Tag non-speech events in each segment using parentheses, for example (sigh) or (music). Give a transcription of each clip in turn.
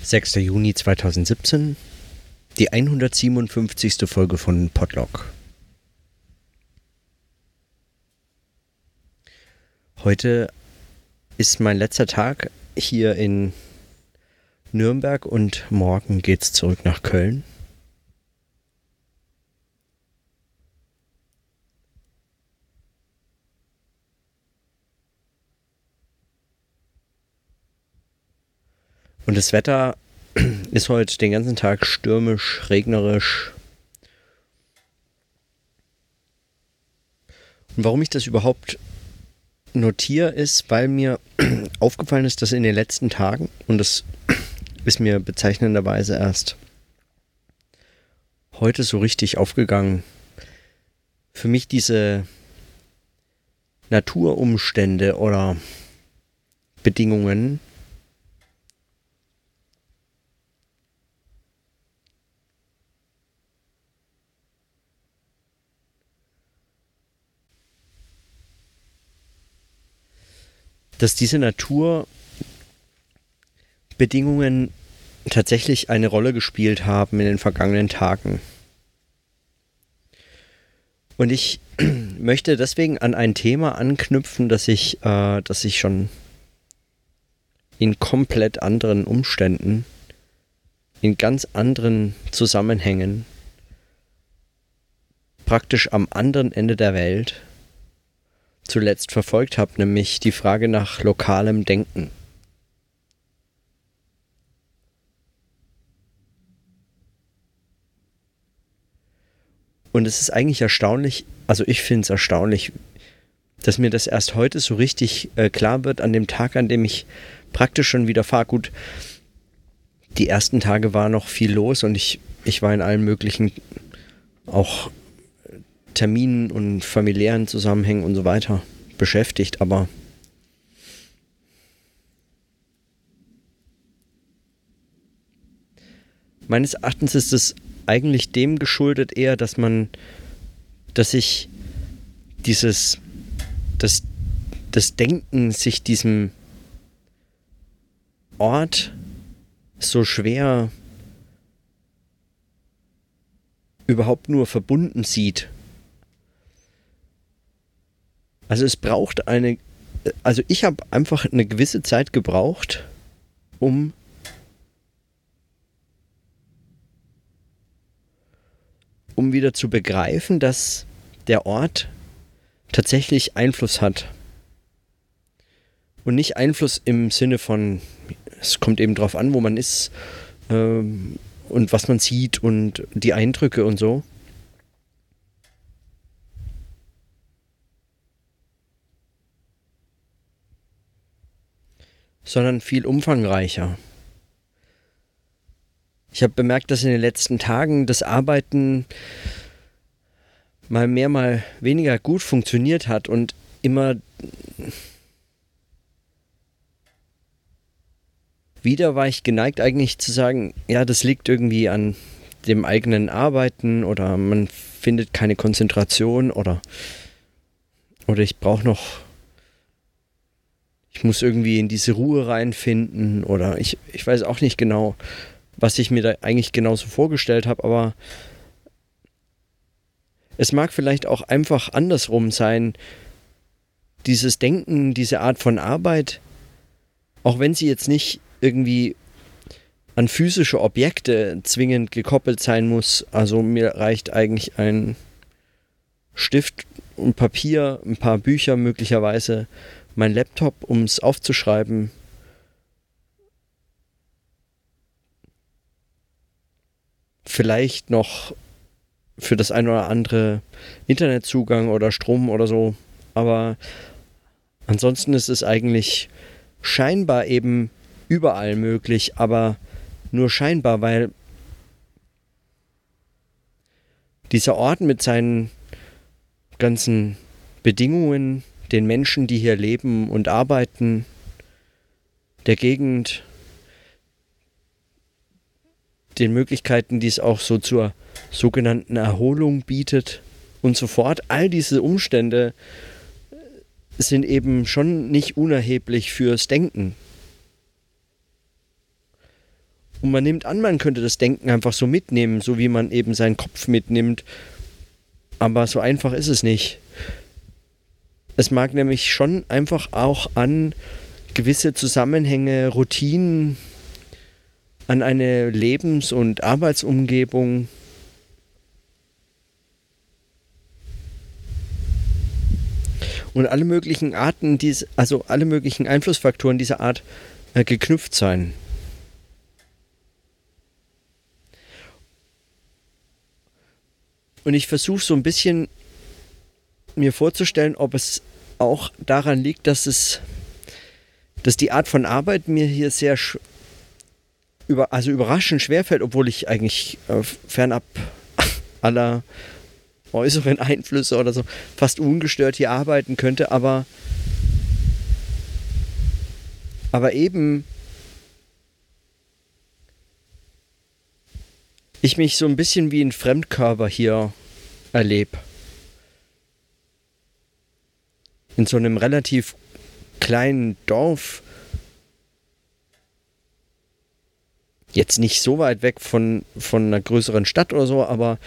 6. Juni 2017, die 157. Folge von Podlock. Heute ist mein letzter Tag hier in Nürnberg und morgen geht's zurück nach Köln. Und das Wetter (clears throat) ist heute den ganzen Tag stürmisch, regnerisch. Und warum ich das überhaupt notiere, ist, weil mir (clears throat) aufgefallen ist, dass in den letzten Tagen, und das (clears throat) ist mir bezeichnenderweise erst heute so richtig aufgegangen, für mich diese Naturumstände oder Bedingungen dass diese Naturbedingungen tatsächlich eine Rolle gespielt haben in den vergangenen Tagen. Und ich (clears throat) möchte deswegen an ein Thema anknüpfen, das ich, äh, das ich schon in komplett anderen Umständen, in ganz anderen Zusammenhängen, praktisch am anderen Ende der Welt zuletzt verfolgt habe, nämlich die Frage nach lokalem Denken. Und es ist eigentlich erstaunlich, also ich finde es erstaunlich, dass mir das erst heute so richtig äh, klar wird, an dem Tag, an dem ich praktisch schon wieder fahre. Gut, die ersten Tage war noch viel los und ich, ich war in allen möglichen auch Terminen und familiären Zusammenhängen und so weiter beschäftigt, aber meines Erachtens ist es eigentlich dem geschuldet eher, dass man, dass sich dieses, das, das Denken sich diesem Ort so schwer überhaupt nur verbunden sieht also es braucht eine, also ich habe einfach eine gewisse Zeit gebraucht, um um wieder zu begreifen, dass der Ort tatsächlich Einfluss hat. Und nicht Einfluss im Sinne von, es kommt eben drauf an, wo man ist ähm, und was man sieht und die Eindrücke und so, sondern viel umfangreicher. Ich habe bemerkt, dass in den letzten Tagen das Arbeiten mal mehr, mal weniger gut funktioniert hat und immer wieder war ich geneigt eigentlich zu sagen, ja, das liegt irgendwie an dem eigenen Arbeiten oder man findet keine Konzentration oder oder ich brauche noch ich muss irgendwie in diese Ruhe reinfinden oder ich, ich weiß auch nicht genau, was ich mir da eigentlich genauso vorgestellt habe, aber es mag vielleicht auch einfach andersrum sein, dieses Denken, diese Art von Arbeit, auch wenn sie jetzt nicht irgendwie an physische Objekte zwingend gekoppelt sein muss. Also mir reicht eigentlich ein Stift und Papier, ein paar Bücher möglicherweise mein Laptop, um es aufzuschreiben. Vielleicht noch für das ein oder andere Internetzugang oder Strom oder so. Aber ansonsten ist es eigentlich scheinbar eben überall möglich, aber nur scheinbar, weil dieser Ort mit seinen ganzen Bedingungen, den Menschen, die hier leben und arbeiten, der Gegend, den Möglichkeiten, die es auch so zur sogenannten Erholung bietet und so fort. All diese Umstände sind eben schon nicht unerheblich fürs Denken. Und man nimmt an, man könnte das Denken einfach so mitnehmen, so wie man eben seinen Kopf mitnimmt. Aber so einfach ist es nicht. Es mag nämlich schon einfach auch an gewisse Zusammenhänge, Routinen, an eine Lebens- und Arbeitsumgebung. Und alle möglichen Arten, also alle möglichen Einflussfaktoren dieser Art äh, geknüpft sein. Und ich versuche so ein bisschen mir vorzustellen, ob es auch daran liegt, dass es, dass die Art von Arbeit mir hier sehr über, also überraschend schwerfällt, obwohl ich eigentlich äh, fernab (laughs) aller äußeren Einflüsse oder so fast ungestört hier arbeiten könnte, aber aber eben ich mich so ein bisschen wie ein Fremdkörper hier erlebe. In so einem relativ kleinen Dorf. Jetzt nicht so weit weg von, von einer größeren Stadt oder so, aber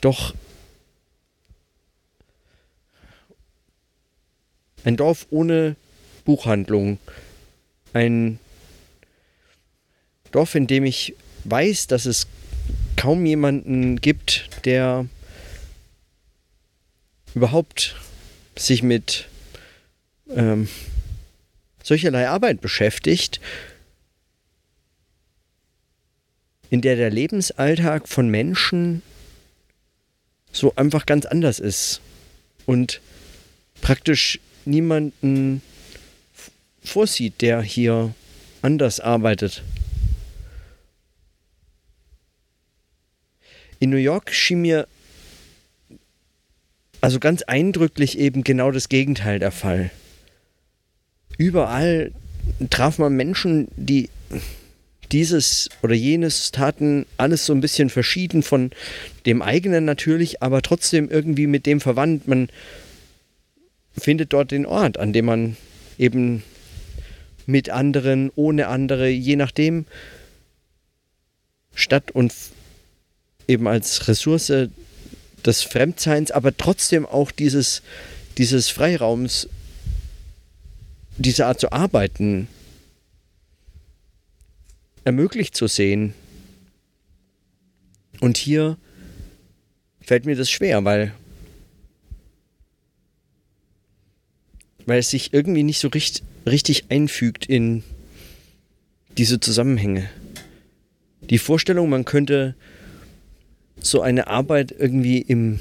doch ein Dorf ohne Buchhandlung. Ein Dorf, in dem ich weiß, dass es kaum jemanden gibt, der überhaupt sich mit ähm, solcherlei Arbeit beschäftigt, in der der Lebensalltag von Menschen so einfach ganz anders ist und praktisch niemanden vorsieht, der hier anders arbeitet. in New York schien mir also ganz eindrücklich eben genau das Gegenteil der Fall. Überall traf man Menschen, die dieses oder jenes taten, alles so ein bisschen verschieden von dem eigenen natürlich, aber trotzdem irgendwie mit dem verwandt. Man findet dort den Ort, an dem man eben mit anderen, ohne andere, je nachdem, statt und eben als Ressource des Fremdseins, aber trotzdem auch dieses, dieses Freiraums, diese Art zu arbeiten, ermöglicht zu sehen. Und hier fällt mir das schwer, weil, weil es sich irgendwie nicht so richtig, richtig einfügt in diese Zusammenhänge. Die Vorstellung, man könnte so eine Arbeit irgendwie im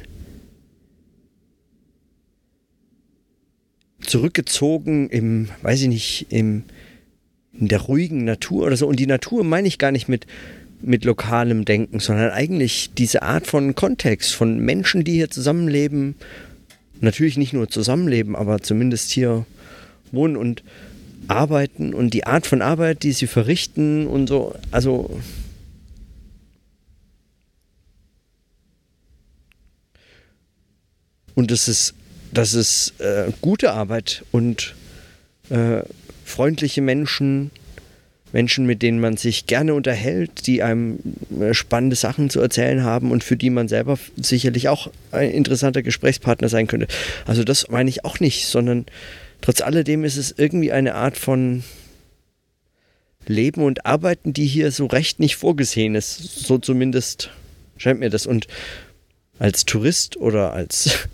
zurückgezogen im, weiß ich nicht, im, in der ruhigen Natur oder so. Und die Natur meine ich gar nicht mit, mit lokalem Denken, sondern eigentlich diese Art von Kontext, von Menschen, die hier zusammenleben. Natürlich nicht nur zusammenleben, aber zumindest hier wohnen und arbeiten und die Art von Arbeit, die sie verrichten und so. Also Und das ist, das ist äh, gute Arbeit und äh, freundliche Menschen, Menschen, mit denen man sich gerne unterhält, die einem äh, spannende Sachen zu erzählen haben und für die man selber sicherlich auch ein interessanter Gesprächspartner sein könnte. Also das meine ich auch nicht, sondern trotz alledem ist es irgendwie eine Art von Leben und Arbeiten, die hier so recht nicht vorgesehen ist. So zumindest scheint mir das. Und als Tourist oder als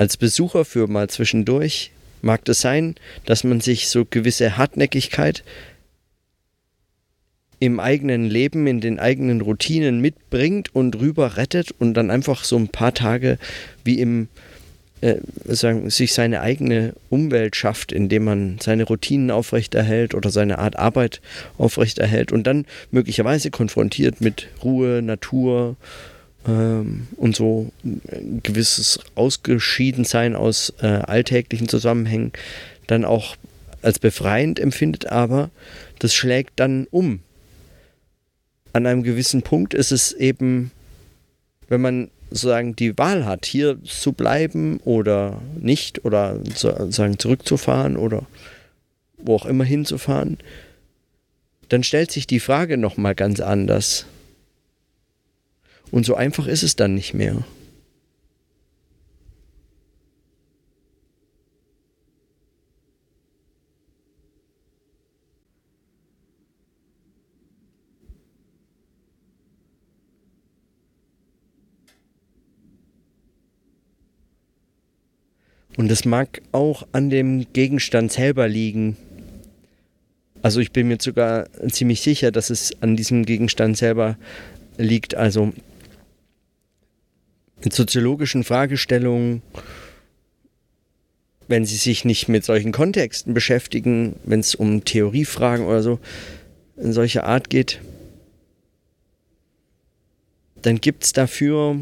als Besucher für mal zwischendurch mag es sein, dass man sich so gewisse Hartnäckigkeit im eigenen Leben, in den eigenen Routinen mitbringt und rüber rettet und dann einfach so ein paar Tage wie im äh, sagen, sich seine eigene Umwelt schafft, indem man seine Routinen aufrechterhält oder seine Art Arbeit aufrechterhält und dann möglicherweise konfrontiert mit Ruhe, Natur, ähm, und so ein gewisses Ausgeschiedensein aus äh, alltäglichen Zusammenhängen dann auch als befreiend empfindet, aber das schlägt dann um. An einem gewissen Punkt ist es eben, wenn man sozusagen die Wahl hat, hier zu bleiben oder nicht oder sozusagen zurückzufahren oder wo auch immer hinzufahren, dann stellt sich die Frage nochmal ganz anders. Und so einfach ist es dann nicht mehr. Und es mag auch an dem Gegenstand selber liegen. Also ich bin mir sogar ziemlich sicher, dass es an diesem Gegenstand selber liegt. Also in soziologischen Fragestellungen, wenn Sie sich nicht mit solchen Kontexten beschäftigen, wenn es um Theoriefragen oder so in solcher Art geht, dann gibt es dafür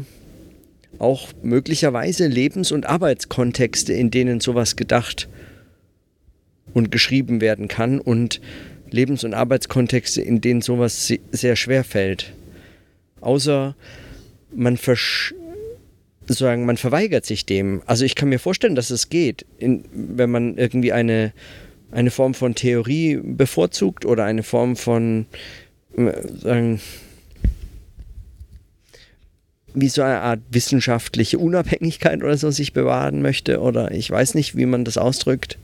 auch möglicherweise Lebens- und Arbeitskontexte, in denen sowas gedacht und geschrieben werden kann und Lebens- und Arbeitskontexte, in denen sowas sehr schwer fällt. Außer man versch sozusagen, man verweigert sich dem. Also ich kann mir vorstellen, dass es geht, in, wenn man irgendwie eine, eine Form von Theorie bevorzugt oder eine Form von äh, sagen, wie so eine Art wissenschaftliche Unabhängigkeit oder so sich bewahren möchte oder ich weiß nicht, wie man das ausdrückt.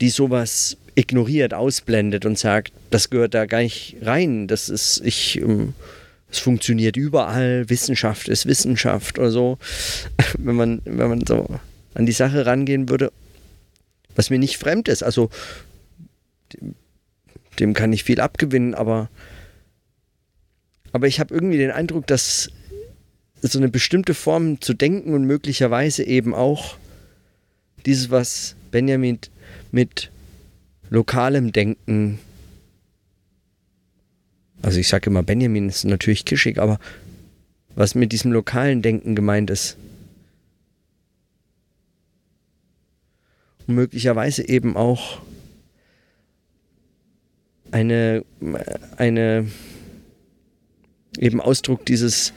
Die sowas ignoriert, ausblendet und sagt, das gehört da gar nicht rein, das ist, ich, ähm, es funktioniert überall, Wissenschaft ist Wissenschaft oder so. (laughs) wenn man, wenn man so an die Sache rangehen würde, was mir nicht fremd ist, also dem, dem kann ich viel abgewinnen, aber aber ich habe irgendwie den Eindruck, dass so eine bestimmte Form zu denken und möglicherweise eben auch dieses, was Benjamin mit lokalem Denken, also ich sage immer, Benjamin ist natürlich kischig, aber was mit diesem lokalen Denken gemeint ist. Und möglicherweise eben auch eine, eine eben Ausdruck dieses,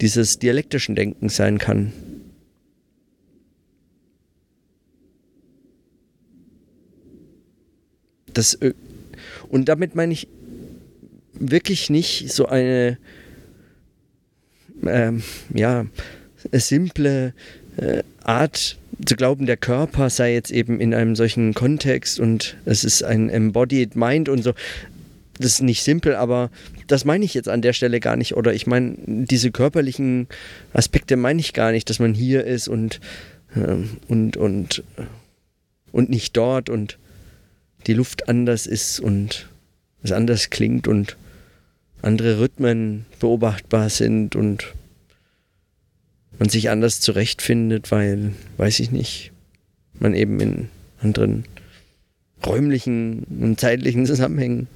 dieses dialektischen Denkens sein kann. Das, und damit meine ich wirklich nicht so eine ähm, ja, simple äh, Art zu glauben, der Körper sei jetzt eben in einem solchen Kontext und es ist ein embodied mind und so das ist nicht simpel, aber das meine ich jetzt an der Stelle gar nicht. Oder ich meine, diese körperlichen Aspekte meine ich gar nicht, dass man hier ist und, äh, und, und, und nicht dort und die Luft anders ist und es anders klingt und andere Rhythmen beobachtbar sind und man sich anders zurechtfindet, weil, weiß ich nicht, man eben in anderen räumlichen und zeitlichen (laughs) Zusammenhängen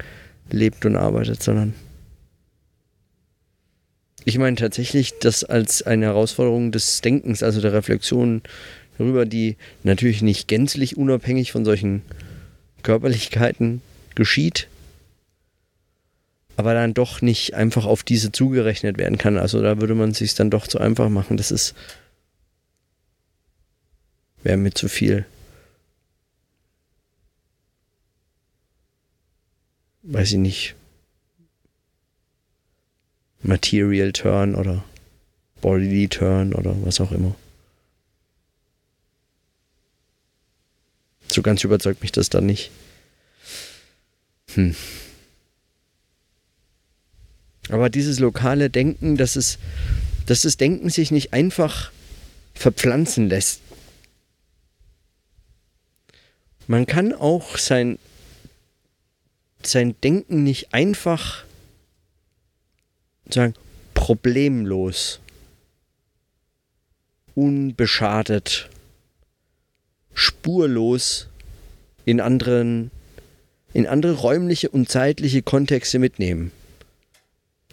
lebt und arbeitet, sondern ich meine tatsächlich das als eine Herausforderung des Denkens, also der Reflexion darüber, die natürlich nicht gänzlich unabhängig von solchen Körperlichkeiten geschieht, aber dann doch nicht einfach auf diese zugerechnet werden kann. Also da würde man sich dann doch zu einfach machen. Das ist wäre mir zu viel. weiß ich nicht, Material Turn oder Bodily Turn oder was auch immer. So ganz überzeugt mich das dann nicht. Hm. Aber dieses lokale Denken, dass es, dass das Denken sich nicht einfach verpflanzen lässt. Man kann auch sein sein Denken nicht einfach sagen, problemlos, unbeschadet, spurlos in anderen, in andere räumliche und zeitliche Kontexte mitnehmen.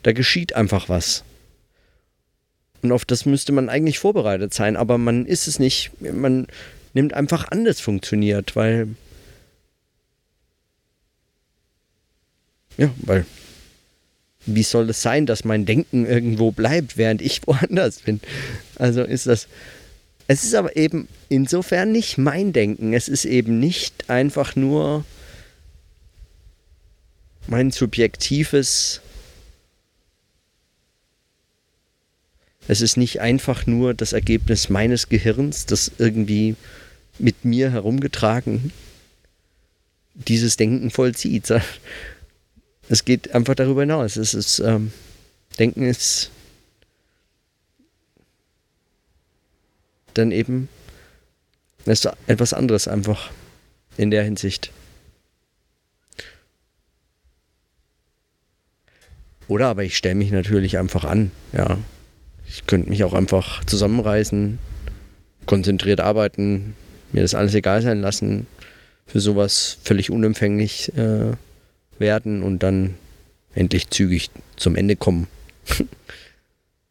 Da geschieht einfach was. Und auf das müsste man eigentlich vorbereitet sein, aber man ist es nicht. Man nimmt einfach an, das funktioniert, weil Ja, weil wie soll es sein, dass mein Denken irgendwo bleibt, während ich (laughs) woanders bin? Also ist das, Es ist aber eben insofern nicht mein Denken. Es ist eben nicht einfach nur mein subjektives. Es ist nicht einfach nur das Ergebnis meines Gehirns, das irgendwie mit mir herumgetragen dieses Denken vollzieht. Es geht einfach darüber hinaus. Es ist, ähm, Denken ist dann eben ist etwas anderes einfach in der Hinsicht. Oder aber ich stelle mich natürlich einfach an, ja. Ich könnte mich auch einfach zusammenreißen, konzentriert arbeiten, mir das alles egal sein lassen, für sowas völlig unempfänglich äh, werden und dann endlich zügig zum Ende kommen. (laughs)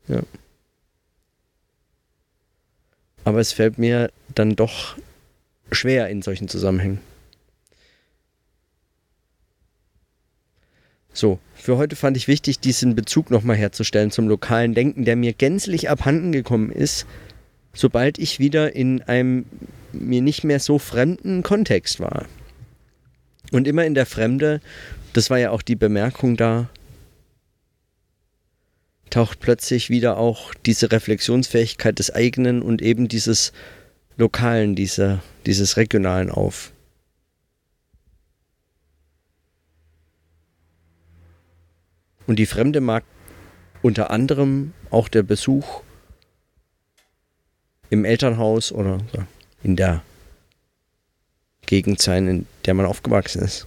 ja. Aber es fällt mir dann doch schwer in solchen Zusammenhängen. So, für heute fand ich wichtig, diesen Bezug nochmal herzustellen zum lokalen Denken, der mir gänzlich abhanden gekommen ist, sobald ich wieder in einem mir nicht mehr so fremden Kontext war. Und immer in der Fremde, das war ja auch die Bemerkung da, taucht plötzlich wieder auch diese Reflexionsfähigkeit des eigenen und eben dieses Lokalen, diese, dieses Regionalen auf. Und die Fremde mag unter anderem auch der Besuch im Elternhaus oder in der Gegend sein, in der man aufgewachsen ist.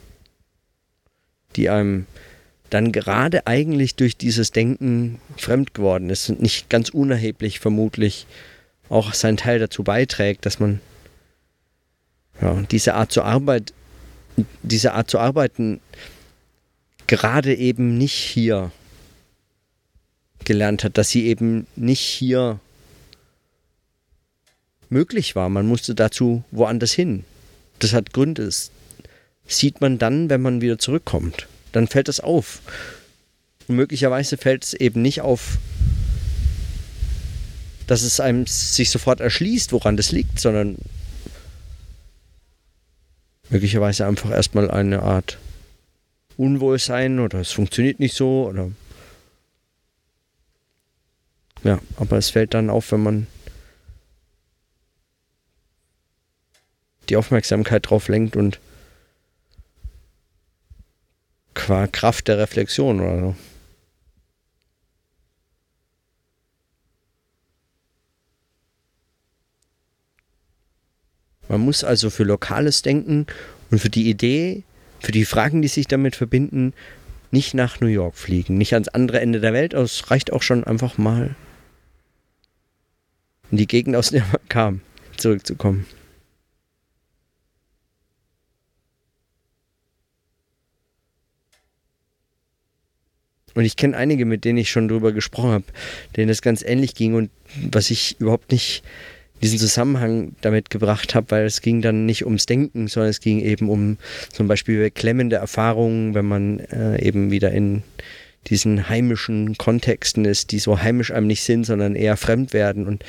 Die einem dann gerade eigentlich durch dieses Denken fremd geworden ist und nicht ganz unerheblich vermutlich auch seinen Teil dazu beiträgt, dass man ja, diese Art zu Arbeit, diese Art zu arbeiten gerade eben nicht hier gelernt hat, dass sie eben nicht hier möglich war. Man musste dazu woanders hin. Das hat Gründe. Das sieht man dann, wenn man wieder zurückkommt. Dann fällt es auf. Und möglicherweise fällt es eben nicht auf, dass es einem sich sofort erschließt, woran das liegt, sondern möglicherweise einfach erstmal eine Art Unwohlsein oder es funktioniert nicht so oder ja, aber es fällt dann auf, wenn man die Aufmerksamkeit drauf lenkt und qua Kraft der Reflexion oder so. Man muss also für lokales Denken und für die Idee, für die Fragen, die sich damit verbinden, nicht nach New York fliegen, nicht ans andere Ende der Welt. Es reicht auch schon einfach mal in die Gegend, aus der man kam, zurückzukommen. Und ich kenne einige, mit denen ich schon drüber gesprochen habe, denen das ganz ähnlich ging und was ich überhaupt nicht diesen Zusammenhang damit gebracht habe, weil es ging dann nicht ums Denken, sondern es ging eben um zum Beispiel beklemmende Erfahrungen, wenn man äh, eben wieder in diesen heimischen Kontexten ist, die so heimisch einem nicht sind, sondern eher fremd werden. Und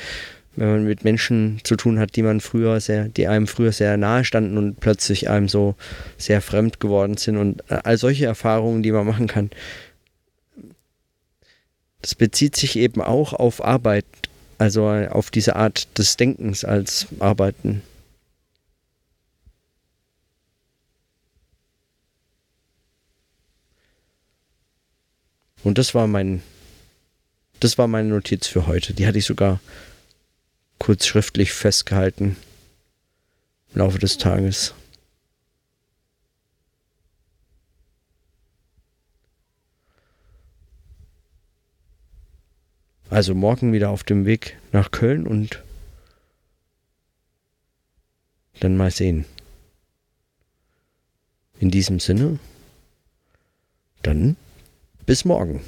wenn man mit Menschen zu tun hat, die man früher sehr, die einem früher sehr nahe standen und plötzlich einem so sehr fremd geworden sind und äh, all solche Erfahrungen, die man machen kann, das bezieht sich eben auch auf Arbeit, also auf diese Art des Denkens als Arbeiten. Und das war mein, das war meine Notiz für heute. Die hatte ich sogar kurz schriftlich festgehalten im Laufe des Tages. Also morgen wieder auf dem Weg nach Köln und dann mal sehen. In diesem Sinne, dann bis morgen.